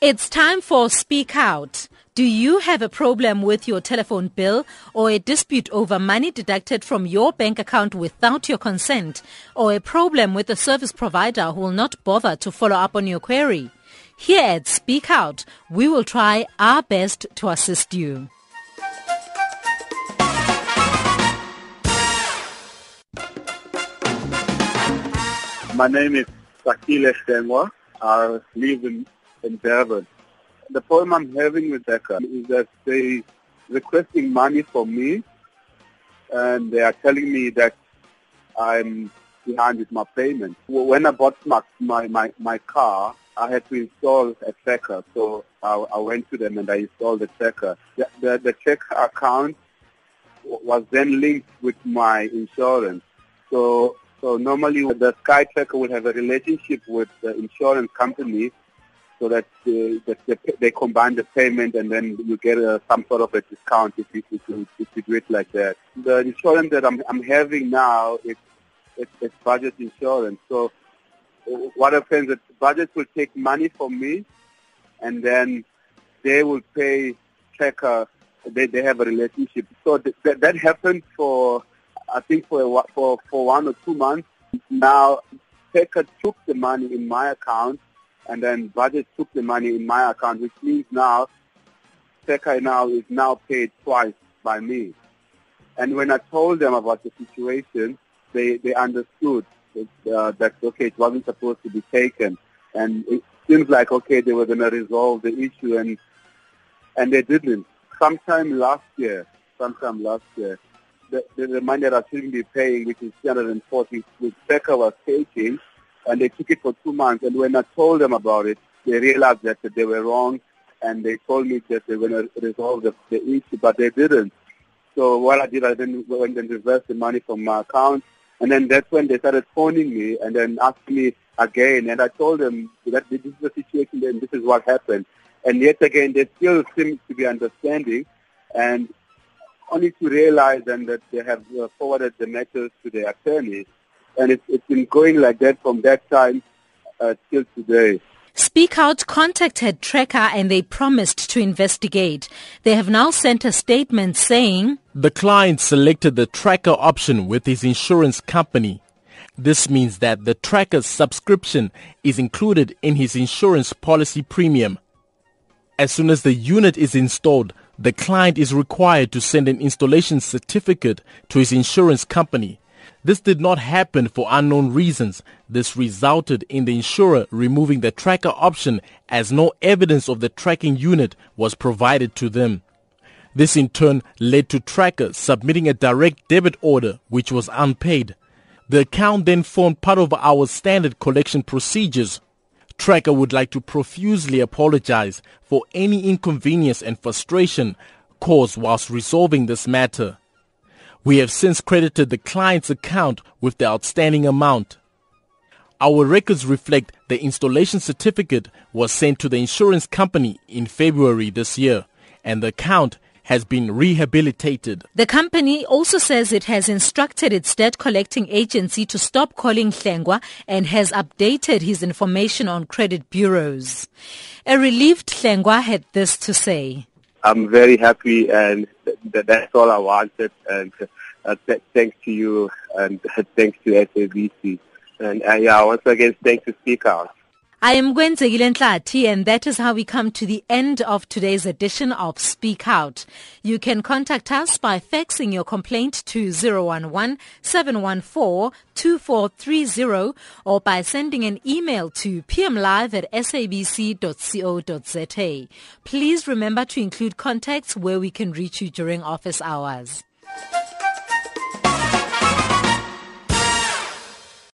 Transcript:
It's time for Speak Out. Do you have a problem with your telephone bill or a dispute over money deducted from your bank account without your consent or a problem with a service provider who will not bother to follow up on your query? Here at Speak Out, we will try our best to assist you. My name is Sakile Hlengwa. I live in in Durban. The problem I'm having with Tracker is that they requesting money from me and they are telling me that I'm behind with my payment. When I bought my, my, my, car, I had to install a tracker. So I, I went to them and I installed the tracker. The, the, the check account was then linked with my insurance. So so normally the Sky Tracker will have a relationship with the insurance company so that, uh, that they, they, combine the payment and then you get uh, some sort of a discount if you, if, you, if you do it like that. The insurance that I'm, I'm having now is it's, it's budget insurance. So uh, what happens is budget will take money from me and then they will pay Tracker. They, they have a relationship. So th- that, that happened for, I think, for, for, for one or two months. Now, Tracker took the money in my account and then budget took the money in my account, which means now Tracker now is now paid twice by me. And when I told them about the situation, they, they understood that, uh, that, okay, it wasn't supposed to be taken. And it seems like, okay, they were going to resolve the issue, and and they didn't. Sometime last year, sometime last year, the, the, the money that I shouldn't be paying, which is 340, which Tracker was taking, and they took it for two months. And when I told them about it, they realized that, they were wrong, and they told me that they were going to resolve the, the issue, but they didn't. So what I did, I then went and reversed the money from my account, and then that's when they started phoning me and then asking me again, and I told them that this is the situation and this is what happened. And yet again, they still seem to be understanding, and only to realize then that they have uh, forwarded the matters to the attorneys and it's, it's been going like that from that time uh, till today. Speak Out contacted Tracker and they promised to investigate. They have now sent a statement saying the client selected the tracker option with his insurance company. This means that the tracker's subscription is included in his insurance policy premium. As soon as the unit is installed, the client is required to send an installation certificate to his insurance company. This did not happen for unknown reasons. This resulted in the insurer removing the tracker option as no evidence of the tracking unit was provided to them. This in turn led to Tracker submitting a direct debit order which was unpaid. The account then formed part of our standard collection procedures. Tracker would like to profusely apologize for any inconvenience and frustration caused whilst resolving this matter. We have since credited the client's account with the outstanding amount. Our records reflect the installation certificate was sent to the insurance company in February this year and the account has been rehabilitated. The company also says it has instructed its debt collecting agency to stop calling Hlengwa and has updated his information on credit bureaus. A relieved Hlengwa had this to say. I'm very happy and th- that's all I wanted. And uh, th- thanks to you and thanks to SABC. And uh, yeah, once again, thanks to Speak Out. I am Gwenzegile Ntlati and that is how we come to the end of today's edition of Speak Out. You can contact us by faxing your complaint to 011-714-2430 or by sending an email to pmlive at sabc.co.za. Please remember to include contacts where we can reach you during office hours.